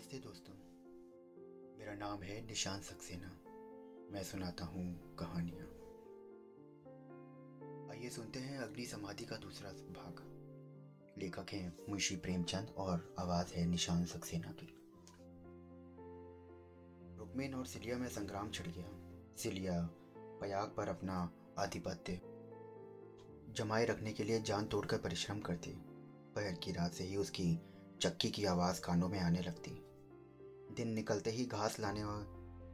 नमस्ते दोस्तों। मेरा नाम है निशान सक्सेना। मैं सुनाता हूँ कहानियाँ। आइए सुनते हैं अग्नि समाधि का दूसरा भाग। लेखक हैं मुंशी प्रेमचंद और आवाज़ है निशान सक्सेना की। रुक्मिन और सिलिया में संग्राम छिड़ गया। सिलिया पयाग पर अपना आधिपत्य जमाए रखने के लिए जान तोड़कर परिश्रम करती। पहर की रात से ही उसकी चक्की की आवाज़ कानों में आने लगती। दिन निकलते ही घास लाने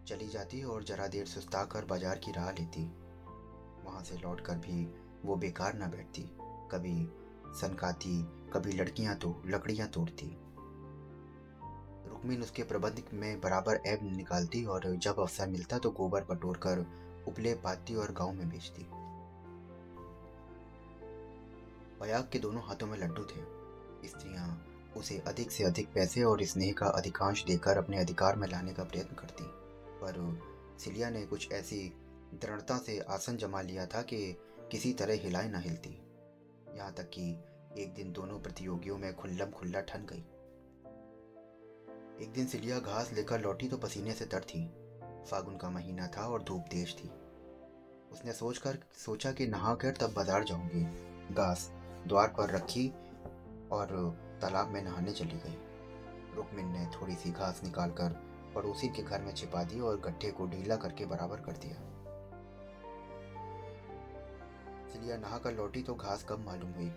चली जाती और जरा देर सुस्ता कर बाज़ार की राह लेती। वहाँ से लौटकर भी वो बेकार न बैठती। कभी सनकाती, कभी लड़कियाँ तो लकड़ियाँ तोड़ती। रुक्मिन उसके प्रबंध में बराबर ऐब निकालती और जब अवसर मिलता तो गोबर बटोर कर उपले पाती और गाँव में बेचती। बयाग के दोनों हाथों में लड्डू थे। स्त्रियाँ उसे अधिक से अधिक पैसे और स्नेह का अधिकांश देकर अपने अधिकार में लाने का प्रयत्न करती। पर सिलिया ने कुछ ऐसी दृढ़ता से आसन जमा लिया था कि किसी तरह हिलाए ना हिलती। यहाँ तक कि एक दिन दोनों प्रतियोगियों में खुल्लम खुल्ला ठन गई। एक दिन सिलिया घास लेकर लौटी तो पसीने से तर थी। फागुन का महीना था और धूप तेज थी। उसने सोचकर सोचा कि नहाकर तब बाज़ार जाऊँगी। घास द्वार पर रखी और तालाब में नहाने चली गई। रुकमिन ने थोड़ी सी घास निकालकर पड़ोसी के घर में छिपा दी और गड्ढे को ढीला करके बराबर कर दिया। सिलिया नहाकर लौटी तो घास कम मालूम हुई।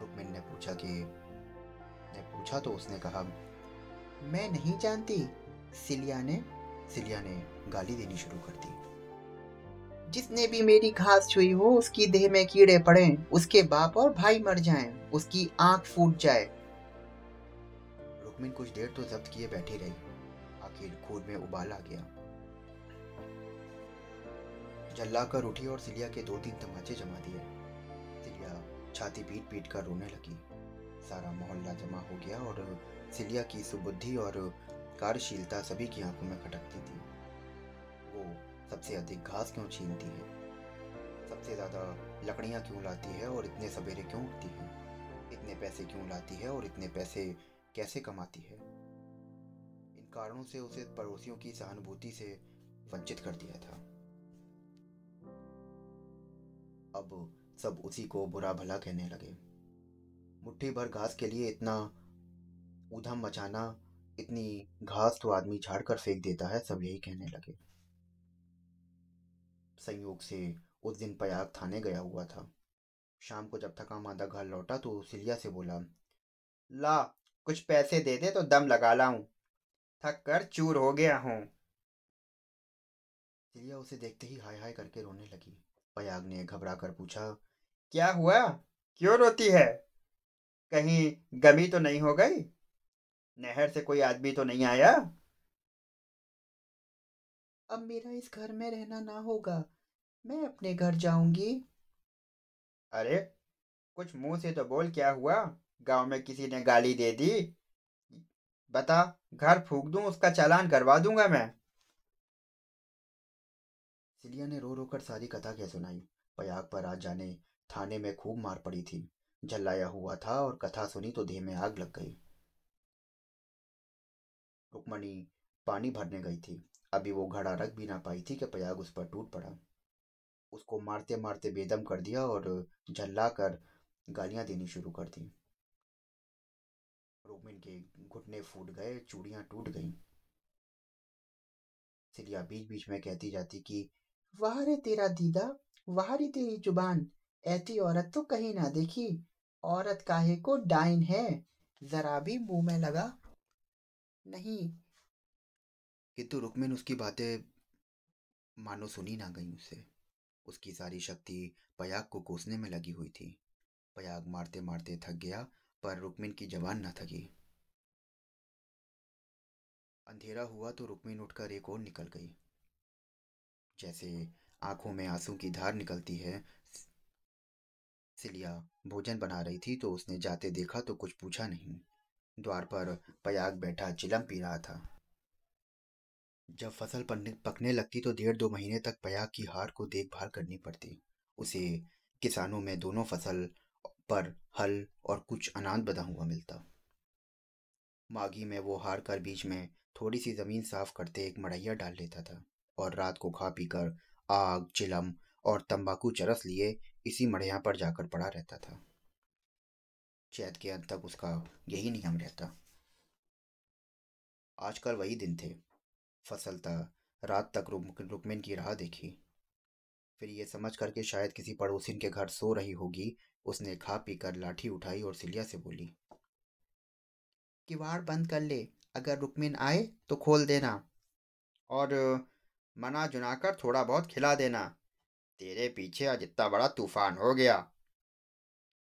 रुकमिन ने पूछा कि, ने पूछा तो उसने कहा, मैं नहीं जानती। सिलिया ने सिलिया ने गाली देनी शुरू कर दी। जिसने भी मेरी घास छुई हो उसकी देह में कीड़े पड़े उसके बाप और भाई मर जाएँ, उसकी आँख फूट जाए। रुक्मिन कुछ देर तो जब्त किए बैठी रही। आखिर खून में उबाल आ गया। जल्ला कर उठी और सिलिया के दो तीन तमाचे जमा दिए। सिलिया छाती पीट पीट कर रोने लगी। सारा मोहल्ला जमा हो गया और सिलिया की सुबुद्धि और कार्यशीलता सभी की आँखों में खटकती थी। सबसे अधिक घास क्यों छीनती है? सबसे ज़्यादा लकड़ियाँ क्यों लाती है और इतने सवेरे क्यों उठती है? इतने पैसे क्यों लाती है और इतने पैसे कैसे कमाती है? इन कारणों से उसे पड़ोसियों की सहानुभूति से वंचित कर दिया था। अब सब उसी को बुरा भला कहने लगे। मुट्ठी भर घास के लिए इतना उधम मचाना, इतनी घास तो आदमी झाड़ कर फेंक देता है, सब यही कहने लगे। संयोग से उस दिन पयाग थाने गया हुआ था। शाम को जब थका मादा घर लौटा तो सिलिया से बोला, ला, कुछ पैसे दे दे तो दम लगा लाऊं। थक कर चूर हो गया हूँ सिलिया उसे देखते ही हाय हाय करके रोने लगी। पयाग ने घबरा कर पूछा, क्या हुआ? क्यों रोती है? कहीं गमी तो नहीं हो गई? नहर से कोई आदमी तो नहीं आया? अब मेरा इस घर में रहना ना होगा। मैं अपने घर जाऊँगी। अरे, कुछ मुँह से तो बोल, क्या हुआ? गाँव में किसी ने गाली दे दी। बता, घर फूक दूँ, उसका चालान करवा दूँगा मैं। सिलिया ने रो रो कर सारी कथा क्या सुनाई? पयाग पर आज जाने, थाने में खूब मार पड़ी थी। झल्लाया हुआ था और कथा सुनी तो देह में आग लग गई। रुक्मणी पानी भरने गई थी। अभी वो घड़ा रख भी ना पाई थी कि पयाग उस पर टूट पड़ा। उसको मारते मारते बेदम कर दिया और झल्ला कर गालियाँ देनी शुरू कर दी। रोमिन के घुटने फूट गए, चूड़ियाँ टूट गईं। सिलिया बीच बीच में कहती जाती कि, वाह रे तेरा दीदा, वाह रे तेरी ज़ुबान, ऐसी औरत तो कहीं ना देखी। औरत काहे को डाइन है? जरा भी मुँह में लगा नहीं। किंतु रुकमिन उसकी बातें मानो सुनी ना गई उससे। उसकी सारी शक्ति पयाग को कोसने में लगी हुई थी। पयाग मारते मारते थक गया, पर रुकमिन की जवान न थकी। अंधेरा हुआ तो रुकमिन उठकर एक और निकल गई। जैसे आँखों में आँसू की धार निकलती है, सिलिया भोजन बना रही थी तो उसने जाते देखा तो कुछ पूछा नहीं। द्वार पर पयाग बैठा, चिलम पी रहा था। जब फ़सल पकने पकने लगती तो डेढ़ दो महीने तक पयाग की हार को देखभाल करनी पड़ती। उसे किसानों में दोनों फ़सल पर हल और कुछ अनाज बदा हुआ मिलता। मागी में वो हार कर बीच में थोड़ी सी ज़मीन साफ़ करते एक मड़ैया डाल लेता था और रात को खा पीकर आग, चिलम और तंबाकू चरस लिए इसी मड़िया पर जाकर पड़ा रहता था। चैत के अंत तक उसका यही नियम रहता। आजकल वही दिन थे। फसलता रात तक रुक, रुकमिन की राह देखी। फिर ये समझ कर शायद किसी पड़ोसिन के घर सो रही होगी, उसने खा पी कर लाठी उठाई और सिलिया से बोली, किवाड़ बंद कर ले, अगर रुकमिन आए तो खोल देना और मना जुनाकर थोड़ा बहुत खिला देना। तेरे पीछे आज इतना बड़ा तूफ़ान हो गया।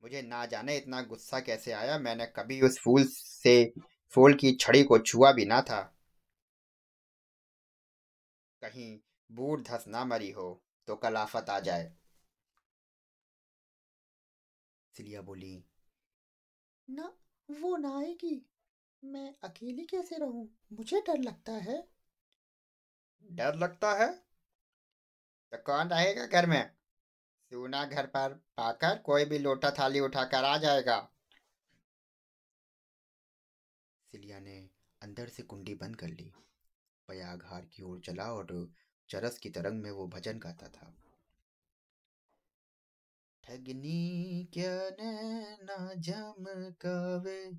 मुझे ना जाने इतना गुस्सा कैसे आया? मैंने कभी उस फूल से, फूल की छड़ी को छुआ भी ना था। कहीं बूढ़ धस ना मरी हो तो कल आफत आ जाए। सिलिया बोली ना वो ना आएगी। मैं अकेली कैसे रहूँ? मुझे डर लगता है। डर लगता है? तो कौन रहेगा घर में? सूना घर पर पाकर कोई भी लोटा थाली उठाकर आ जाएगा। सिलिया ने अंदर से कुंडी बंद कर ली। पयाग हार की ओर चला और चरस की तरंग में वो भजन गाता था। ठगनी क्या नैना झमकावे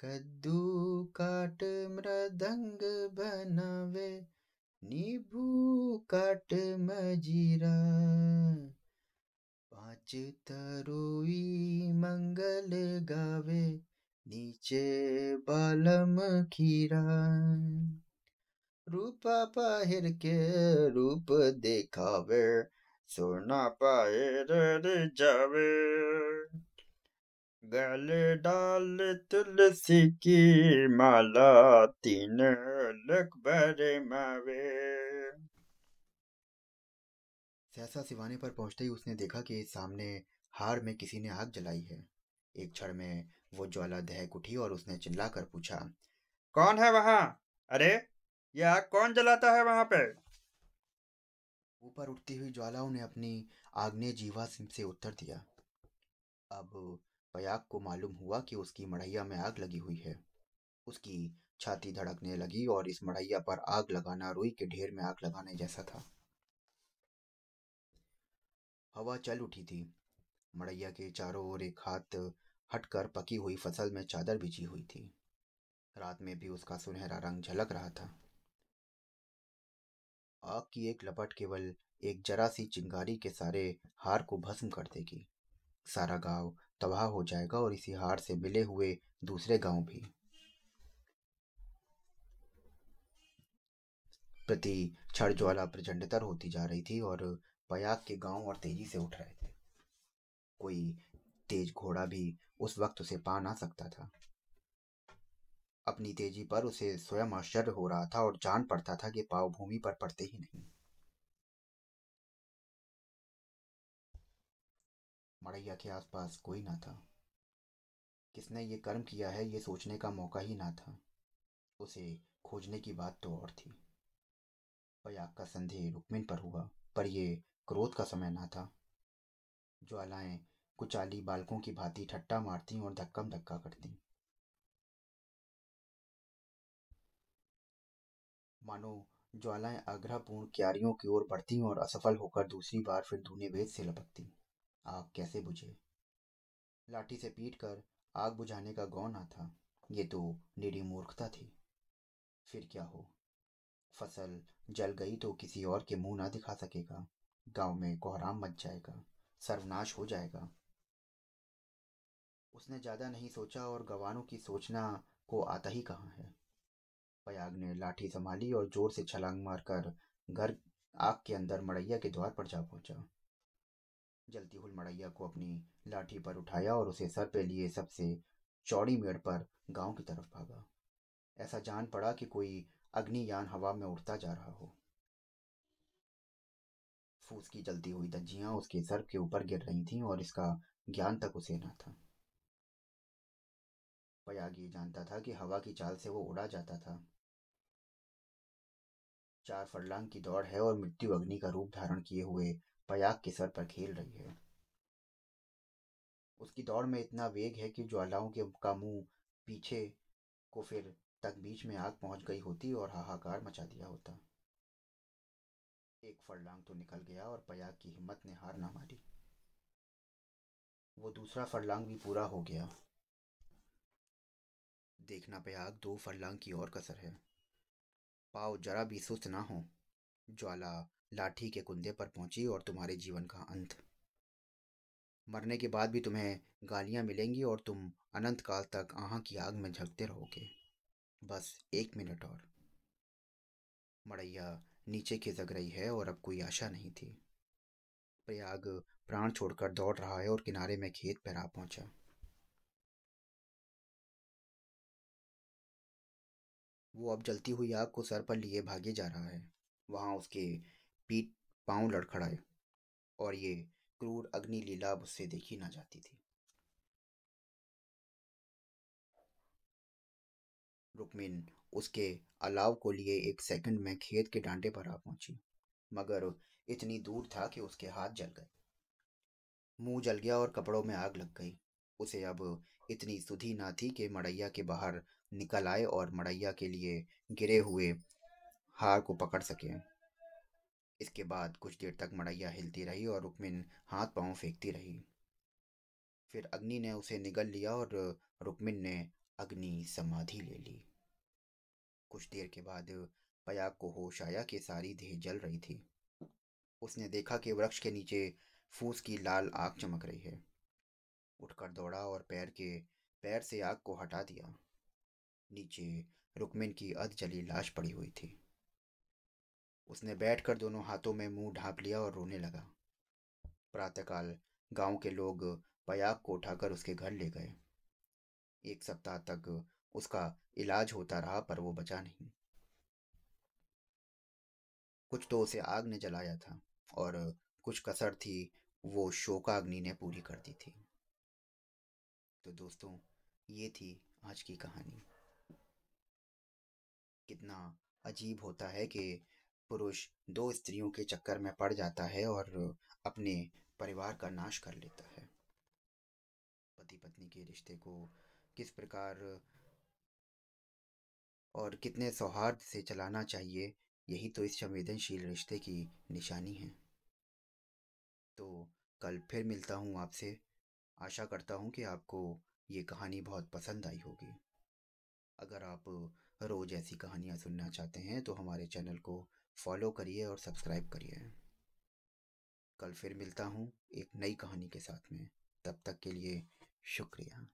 कद्दू काट मृदंग बनावे, नींबू काट मजीरा। पाँच तरोई मंगल गावे, नीचे बालम खीरा। रूपा पहिर के रूप देखावे, सोना पहिर जावे। गले डाल तुलसी की माला तीन लख मावे। सहसा सिवाने पर पहुँचते ही उसने देखा कि सामने हार में किसी ने आग जलाई है। एक क्षण में वो ज्वाला दहक उठी और उसने चिल्लाकर पूछा, कौन है वहाँ? अरे यह कौन जलाता है वहाँ पे ऊपर उठती हुई ज्वालाओं ने अपनी आग्नेय जीवा से उत्तर दिया। अब पयाग को मालूम हुआ कि उसकी मढ़ैया में आग लगी हुई है। उसकी छाती धड़कने लगी और इस मढ़ैया पर आग लगाना, रुई के ढेर में आग लगाने जैसा था। हवा चल उठी थी। मड़ैया के चारों ओर एक हाथ हटकर पकी हुई फ़सल में चादर बिछी हुई थी। रात में भी उसका सुनहरा रंग झलक रहा था। आग की एक लपट केवल एक जरा सी चिंगारी के सारे हार को भस्म कर देगी। सारा गाँव तबाह हो जाएगा और इसी हार से मिले हुए दूसरे गाँव भी। प्रति छड़ ज्वाला प्रचंडतर होती जा रही थी और पयाग के गाँव और तेज़ी से उठ रहे थे। कोई तेज घोड़ा भी उस वक्त उसे पा ना सकता था। अपनी तेज़ी पर उसे स्वयं आश्चर्य हो रहा था और जान पड़ता था कि पाव भूमि पर पड़ते ही नहीं। मड़ैया के आसपास कोई ना था। किसने ये कर्म किया है, ये सोचने का मौका ही ना था। उसे खोजने की बात तो और थी। पयाग का संदेह रुक्मिन पर हुआ, पर यह क्रोध का समय ना था। ज्वालाएँ, कुचाली बालकों की भांति ठट्टा मारती और धक्कम धक्का करती। मानो ज्वालाएँ आग्रहपूर्ण क्यारियों की ओर बढ़ती और असफल होकर दूसरी बार फिर धूने भेद से लपकती। आग कैसे बुझे? लाठी से पीट कर आग बुझाने का गौन था। ये तो निरी मूर्खता थी। फिर क्या हो? फ़सल जल गई तो किसी और के मुँह ना दिखा सकेगा। गाँव में कोहराम मच जाएगा। सर्वनाश हो जाएगा। उसने ज़्यादा नहीं सोचा और गवानों की सोचना को आता ही कहाँ है? पयाग ने लाठी संभाली और ज़ोर से छलांग मारकर घर आग के अंदर मड़ैया के द्वार पर जा पहुँचा। जलती हुई मड़ैया को अपनी लाठी पर उठाया और उसे सर पे लिए सबसे चौड़ी मेड़ पर गाँव की तरफ़ भागा। ऐसा जान पड़ा कि कोई अग्नियान हवा में उड़ता जा रहा हो। फूस की जलती हुई दज्जियाँ उसके सर के ऊपर गिर रही थीं और इसका ज्ञान तक उसे न था। पयाग ये जानता था कि हवा की चाल से वो उड़ा जाता था। चार फरलांग की दौड़ है और मृत्यु अग्नि का रूप धारण किए हुए पयाग के सर पर खेल रही है। उसकी दौड़ में इतना वेग है कि ज्वालाओं के का मुँह पीछे को फिर तक बीच में आग पहुँच गई होती और हाहाकार मचा दिया होता। एक फरलांग तो निकल गया और पयाग की हिम्मत ने हार ना मारी वो दूसरा फरलांग भी पूरा हो गया। देखना पयाग दो फरलांग की और कसर है। पाव जरा भी सुस्त ना हो, ज्वाला लाठी के कुंदे पर पहुँची और तुम्हारे जीवन का अंत। मरने के बाद भी तुम्हें गालियाँ मिलेंगी और तुम अनंत काल तक आहा की आग में झलकते रहोगे। बस एक मिनट और। मड़ैया नीचे खिसक रही है और अब कोई आशा नहीं थी। प्रयाग प्राण छोड़कर दौड़ रहा है और किनारे में खेत पर पहुँचा। वो अब जलती हुई आग को सर पर लिए भागे जा रहा है। वहाँ उसके पीठ, पाँव लड़खड़ाए और ये क्रूर अग्नि लीला उससे देखी ना जाती थी। रुक्मिन उसके अलाव को लिए एक सेकंड में खेत के डांडे पर आ पहुँची, मगर इतनी दूर था कि उसके हाथ जल गए। मुँह जल गया और कपड़ों में आग लग गई। उसे अब इतनी सुधी ना थी कि मड़ैया के बाहर निकल आए और मड़ैया के लिए गिरे हुए हार को पकड़ सके। इसके बाद कुछ देर तक मड़ैया हिलती रही और रुक्मिन हाथ पाँव फेंकती रही। फिर अग्नि ने उसे निगल लिया और रुक्मिन ने अग्नि समाधि ले ली। कुछ देर के बाद पयाग को होश आया कि सारी देह जल रही थी। उसने देखा कि वृक्ष के नीचे फूस की लाल आग चमक रही है। उठकर दौड़ा और पैर के, पैर से आग को हटा दिया। नीचे रुकमिन की अध जली लाश पड़ी हुई थी। उसने बैठकर दोनों हाथों में मुँह ढांप लिया और रोने लगा। प्रातःकाल गाँव के लोग पयाग को उठाकर उसके घर ले गए। एक सप्ताह तक उसका इलाज होता रहा, पर वो बचा नहीं। कुछ तो उसे आग ने जलाया था और कुछ कसर थी, वो शोकाग्नि ने पूरी कर दी थी। तो दोस्तों, ये थी आज की कहानी। कितना अजीब होता है कि पुरुष दो स्त्रियों के चक्कर में पड़ जाता है और अपने परिवार का नाश कर लेता है। पति पत्नी के रिश्ते को किस प्रकार और कितने सौहार्द से चलाना चाहिए, यही तो इस संवेदनशील रिश्ते की निशानी है। तो कल फिर मिलता हूँ आपसे। आशा करता हूँ कि आपको ये कहानी बहुत पसंद आई होगी। अगर आप रोज़ ऐसी कहानियाँ सुनना चाहते हैं तो हमारे चैनल को फॉलो करिए और सब्सक्राइब करिए। कल फिर मिलता हूँ एक नई कहानी के साथ में। तब तक के लिए शुक्रिया।